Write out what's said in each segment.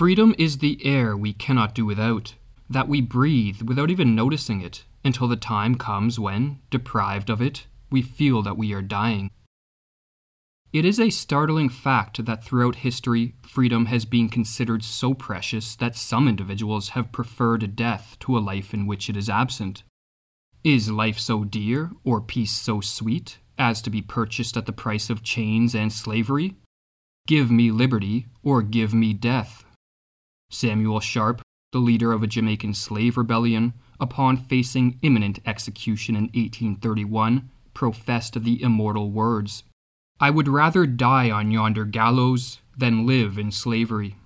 Freedom is the air we cannot do without, that we breathe without even noticing it, until the time comes when, deprived of it, we feel that we are dying. It is a startling fact that throughout history, freedom has been considered so precious that some individuals have preferred death to a life in which it is absent. Is life so dear, or peace so sweet, as to be purchased at the price of chains and slavery? Give me liberty, or give me death. Samuel Sharpe, the leader of a Jamaican slave rebellion, upon facing imminent execution in 1831, professed the immortal words I would rather die on yonder gallows than live in slavery.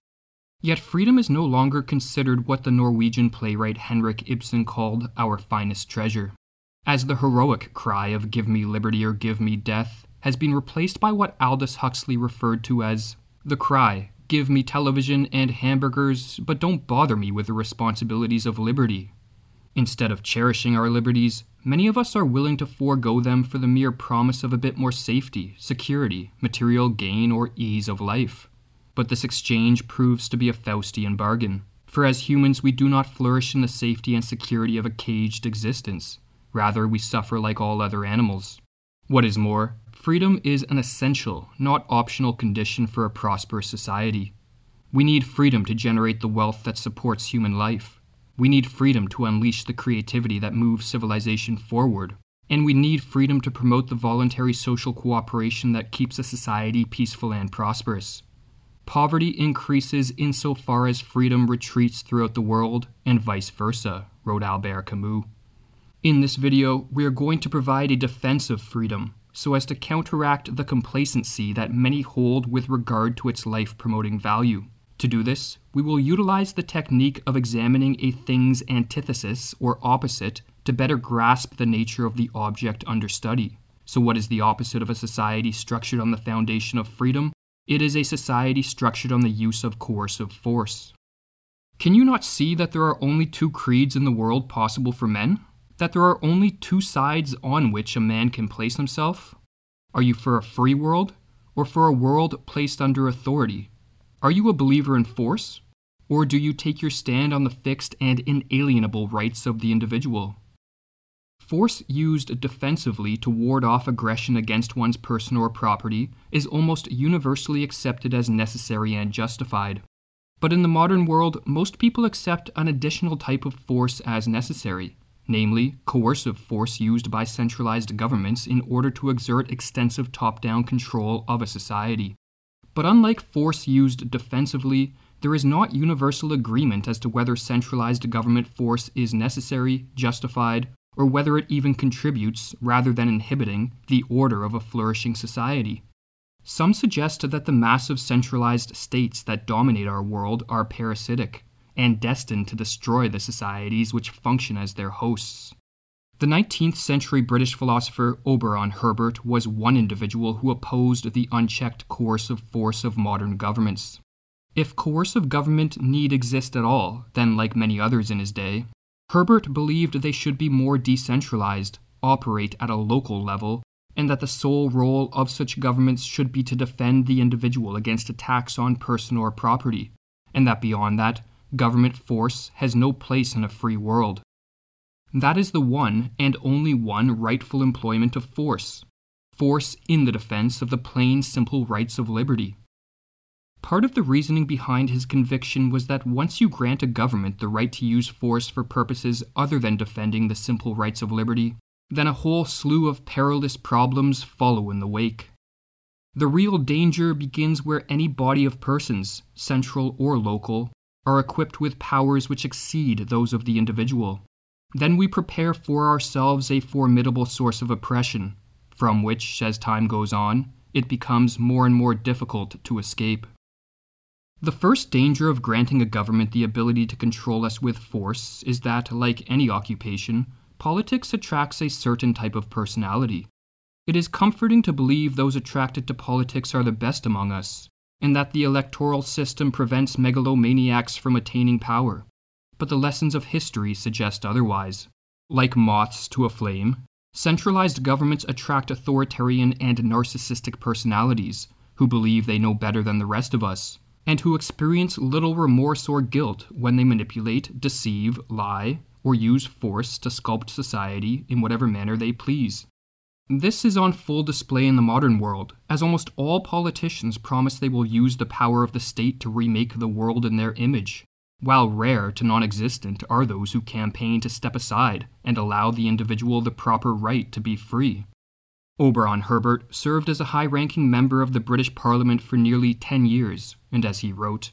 Yet freedom is no longer considered what the Norwegian playwright Henrik Ibsen called our finest treasure, as the heroic cry of give me liberty or give me death has been replaced by what Aldous Huxley referred to as the cry give me television and hamburgers, but don't bother me with the responsibilities of liberty. Instead of cherishing our liberties, Many of us are willing to forego them for the mere promise of a bit more safety, security, material gain, or ease of life. But this exchange proves to be a Faustian bargain, for as humans we do not flourish in the safety and security of a caged existence. Rather, we suffer like all other animals. What is more, freedom is an essential, not optional condition for a prosperous society. We need freedom to generate the wealth that supports human life. We need freedom to unleash the creativity that moves civilization forward. And we need freedom to promote the voluntary social cooperation that keeps a society peaceful and prosperous. Poverty increases insofar as freedom retreats throughout the world, and vice versa, wrote Albert Camus. In this video, we are going to provide a defense of freedom so as to counteract the complacency that many hold with regard to its life promoting value. To do this, we will utilize the technique of examining a thing's antithesis or opposite to better grasp the nature of the object under study. So, what is the opposite of a society structured on the foundation of freedom? It is a society structured on the use of coercive force. Can you not see that there are only two creeds in the world possible for men? That there are only two sides on which a man can place himself? Are you for a free world, or for a world placed under authority, are you a believer in force? Or do you take your stand on the fixed and inalienable rights of the individual? Force used defensively to ward off aggression against one's person or property is almost universally accepted as necessary and justified. But in the modern world, most people accept an additional type of force as necessary, namely, coercive force used by centralized governments in order to exert extensive top down control of a society. But unlike force used defensively, there is not universal agreement as to whether centralized government force is necessary, justified, or whether it even contributes, rather than inhibiting, the order of a flourishing society. Some suggest that the massive centralized states that dominate our world are parasitic and destined to destroy the societies which function as their hosts. The 19th century British philosopher Auberon Herbert was one individual who opposed the unchecked coercive force of modern governments. If coercive government need exist at all, then, like many others in his day, Herbert believed they should be more decentralized, operate at a local level, and that the sole role of such governments should be to defend the individual against attacks on person or property, and that beyond that, government force has no place in a free world. That is the one and only one rightful employment of force force in the defense of the plain, simple rights of liberty. Part of the reasoning behind his conviction was that once you grant a government the right to use force for purposes other than defending the simple rights of liberty, then a whole slew of perilous problems follow in the wake. The real danger begins where any body of persons, central or local, are equipped with powers which exceed those of the individual. Then we prepare for ourselves a formidable source of oppression, from which, as time goes on, it becomes more and more difficult to escape. The first danger of granting a government the ability to control us with force is that, like any occupation, politics attracts a certain type of personality. It is comforting to believe those attracted to politics are the best among us, and that the electoral system prevents megalomaniacs from attaining power but the lessons of history suggest otherwise. Like moths to a flame, centralized governments attract authoritarian and narcissistic personalities who believe they know better than the rest of us, and who experience little remorse or guilt when they manipulate, deceive, lie, or use force to sculpt society in whatever manner they please. This is on full display in the modern world, as almost all politicians promise they will use the power of the state to remake the world in their image, while rare to non existent are those who campaign to step aside and allow the individual the proper right to be free. Auberon Herbert served as a high ranking member of the British Parliament for nearly 10 years, and as he wrote,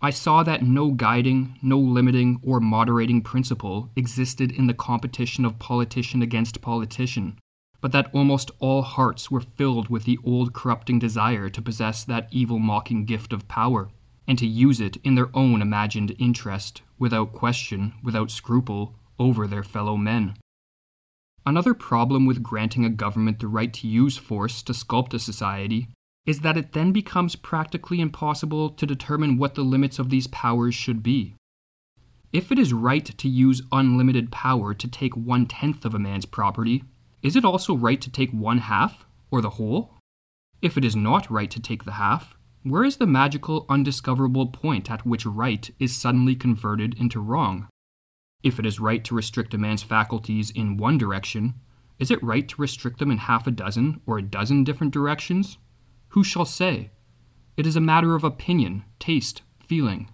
I saw that no guiding, no limiting, or moderating principle existed in the competition of politician against politician, but that almost all hearts were filled with the old corrupting desire to possess that evil mocking gift of power, and to use it in their own imagined interest, without question, without scruple, over their fellow men. Another problem with granting a government the right to use force to sculpt a society is that it then becomes practically impossible to determine what the limits of these powers should be. If it is right to use unlimited power to take one tenth of a man's property, is it also right to take one half, or the whole? If it is not right to take the half, where is the magical, undiscoverable point at which right is suddenly converted into wrong? If it is right to restrict a man's faculties in one direction, is it right to restrict them in half a dozen or a dozen different directions? Who shall say? It is a matter of opinion, taste, feeling.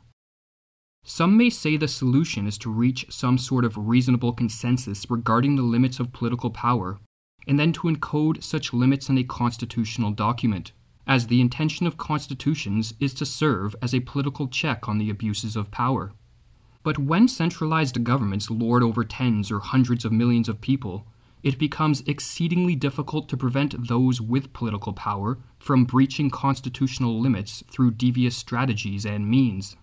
Some may say the solution is to reach some sort of reasonable consensus regarding the limits of political power, and then to encode such limits in a constitutional document, as the intention of constitutions is to serve as a political check on the abuses of power. But when centralized governments lord over tens or hundreds of millions of people, it becomes exceedingly difficult to prevent those with political power from breaching constitutional limits through devious strategies and means.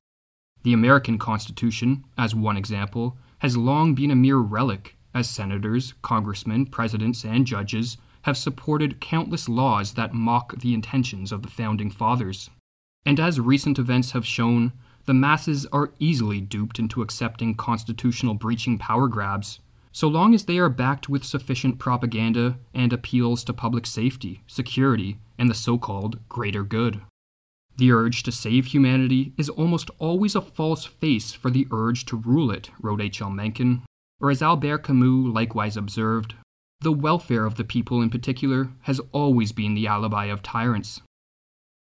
The American Constitution, as one example, has long been a mere relic, as senators, congressmen, presidents, and judges have supported countless laws that mock the intentions of the founding fathers. And as recent events have shown, the masses are easily duped into accepting constitutional breaching power grabs, so long as they are backed with sufficient propaganda and appeals to public safety, security, and the so called greater good. The urge to save humanity is almost always a false face for the urge to rule it, wrote H.L. Mencken, or as Albert Camus likewise observed, the welfare of the people in particular has always been the alibi of tyrants.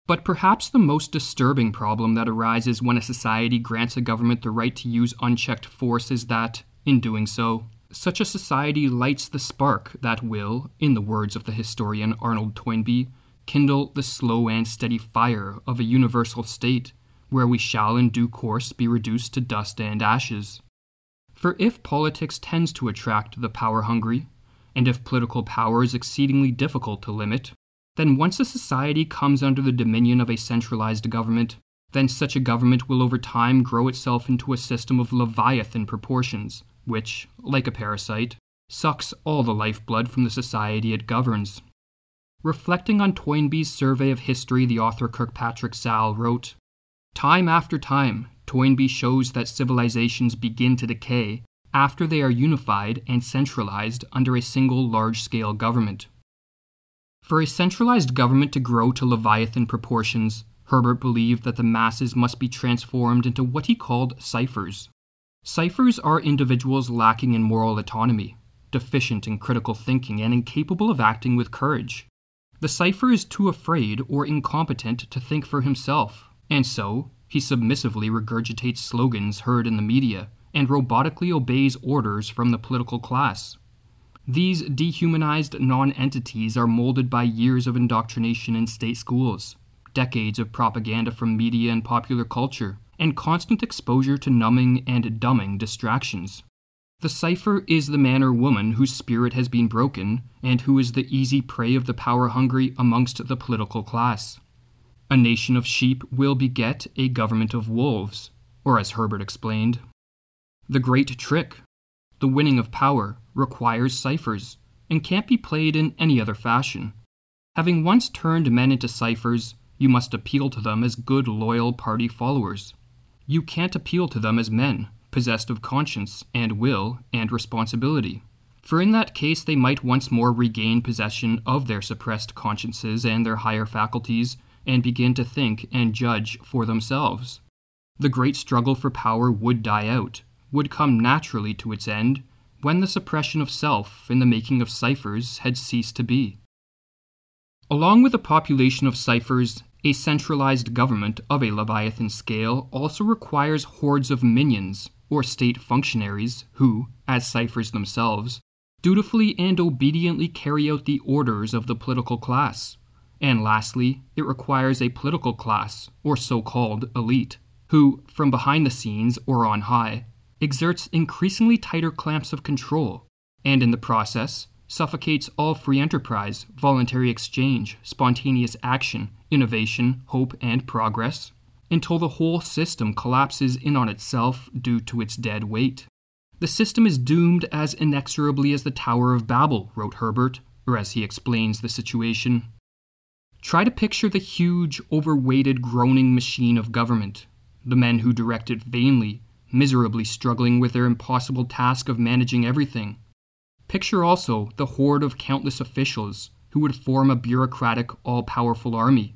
But perhaps the most disturbing problem that arises when a society grants a government the right to use unchecked force is that, in doing so, such a society lights the spark that will, in the words of the historian Arnold Toynbee, kindle the slow and steady fire of a universal state, where we shall in due course be reduced to dust and ashes. For if politics tends to attract the power hungry, and if political power is exceedingly difficult to limit, then once a society comes under the dominion of a centralized government, then such a government will over time grow itself into a system of leviathan proportions, which, like a parasite, sucks all the lifeblood from the society it governs. Reflecting on Toynbee's survey of history, the author Kirkpatrick Sale wrote Time after time, Toynbee shows that civilizations begin to decay after they are unified and centralized under a single large scale government. For a centralized government to grow to Leviathan proportions, Herbert believed that the masses must be transformed into what he called ciphers. Ciphers are individuals lacking in moral autonomy, deficient in critical thinking, and incapable of acting with courage. The cipher is too afraid or incompetent to think for himself, and so he submissively regurgitates slogans heard in the media and robotically obeys orders from the political class. These dehumanized non-entities are molded by years of indoctrination in state schools, decades of propaganda from media and popular culture, and constant exposure to numbing and dumbing distractions. The cipher is the man or woman whose spirit has been broken and who is the easy prey of the power hungry amongst the political class. A nation of sheep will beget a government of wolves, or as Herbert explained, the great trick, the winning of power, requires ciphers and can't be played in any other fashion. Having once turned men into ciphers, you must appeal to them as good, loyal party followers. You can't appeal to them as men, possessed of conscience and will and responsibility. For in that case, they might once more regain possession of their suppressed consciences and their higher faculties and begin to think and judge for themselves. The great struggle for power would die out, would come naturally to its end, when the suppression of self in the making of ciphers had ceased to be. Along with a population of ciphers, a centralized government of a Leviathan scale also requires hordes of minions, or state functionaries, who, as ciphers themselves, dutifully and obediently carry out the orders of the political class. And lastly, it requires a political class, or so called elite, who, from behind the scenes or on high, exerts increasingly tighter clamps of control, and in the process, suffocates all free enterprise, voluntary exchange, spontaneous action, innovation, hope, and progress, until the whole system collapses in on itself due to its dead weight. The system is doomed as inexorably as the Tower of Babel, wrote Herbert, or as he explains the situation. Try to picture the huge, overweighted, groaning machine of government, the men who direct it vainly, miserably struggling with their impossible task of managing everything, Picture also the horde of countless officials who would form a bureaucratic, all powerful army,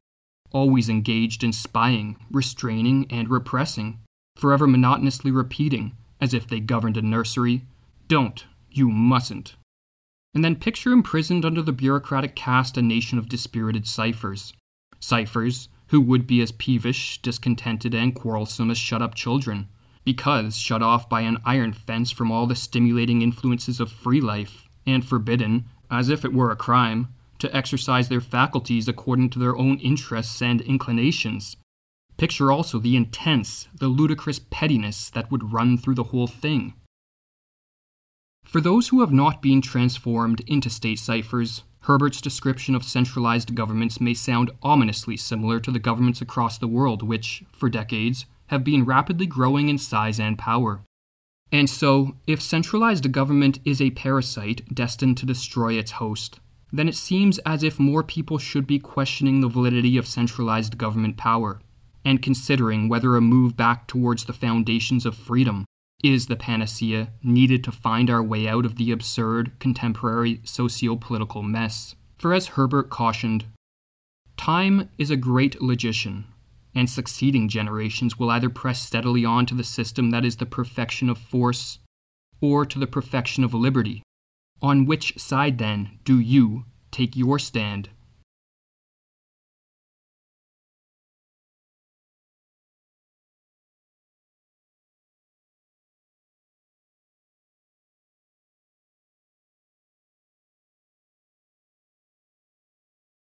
always engaged in spying, restraining, and repressing, forever monotonously repeating, as if they governed a nursery, Don't, you mustn't. And then picture imprisoned under the bureaucratic caste a nation of dispirited ciphers. Ciphers who would be as peevish, discontented, and quarrelsome as shut up children because shut off by an iron fence from all the stimulating influences of free life, and forbidden, as if it were a crime, to exercise their faculties according to their own interests and inclinations. Picture also the intense, the ludicrous pettiness that would run through the whole thing. For those who have not been transformed into state ciphers, Herbert's description of centralized governments may sound ominously similar to the governments across the world which, for decades, have been rapidly growing in size and power. And so, if centralized government is a parasite destined to destroy its host, then it seems as if more people should be questioning the validity of centralized government power, and considering whether a move back towards the foundations of freedom is the panacea needed to find our way out of the absurd contemporary socio political mess. For as Herbert cautioned, time is a great logician, and succeeding generations will either press steadily on to the system that is the perfection of force or to the perfection of liberty. On which side, then, do you take your stand?